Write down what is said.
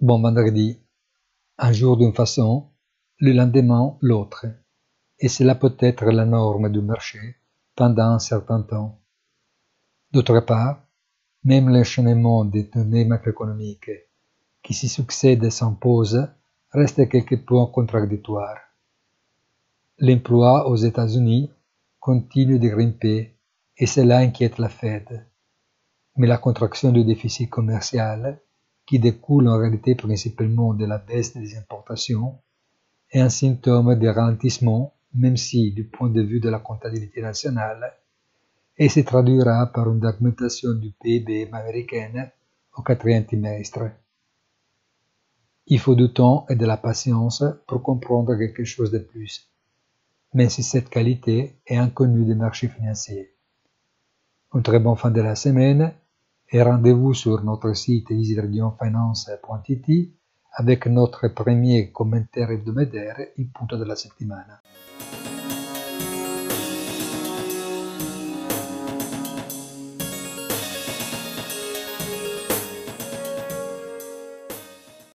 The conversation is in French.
bon vendredi, un jour d'une façon, le lendemain l'autre, et cela peut être la norme du marché pendant un certain temps. D'autre part, même l'enchaînement des données macroéconomiques qui s'y succèdent et s'imposent reste quelque peu contradictoire. L'emploi aux États-Unis continue de grimper et cela inquiète la Fed. Mais la contraction du déficit commercial, qui découle en réalité principalement de la baisse des importations, est un symptôme de ralentissement, même si, du point de vue de la comptabilité nationale, et se traduira par une augmentation du PIB américain au quatrième trimestre. Il faut du temps et de la patience pour comprendre quelque chose de plus, même si cette qualité est inconnue des marchés financiers. Une très bonne fin de la semaine et rendez-vous sur notre site easyregionfinance.it avec notre premier commentaire hebdomadaire, il punto della settimana.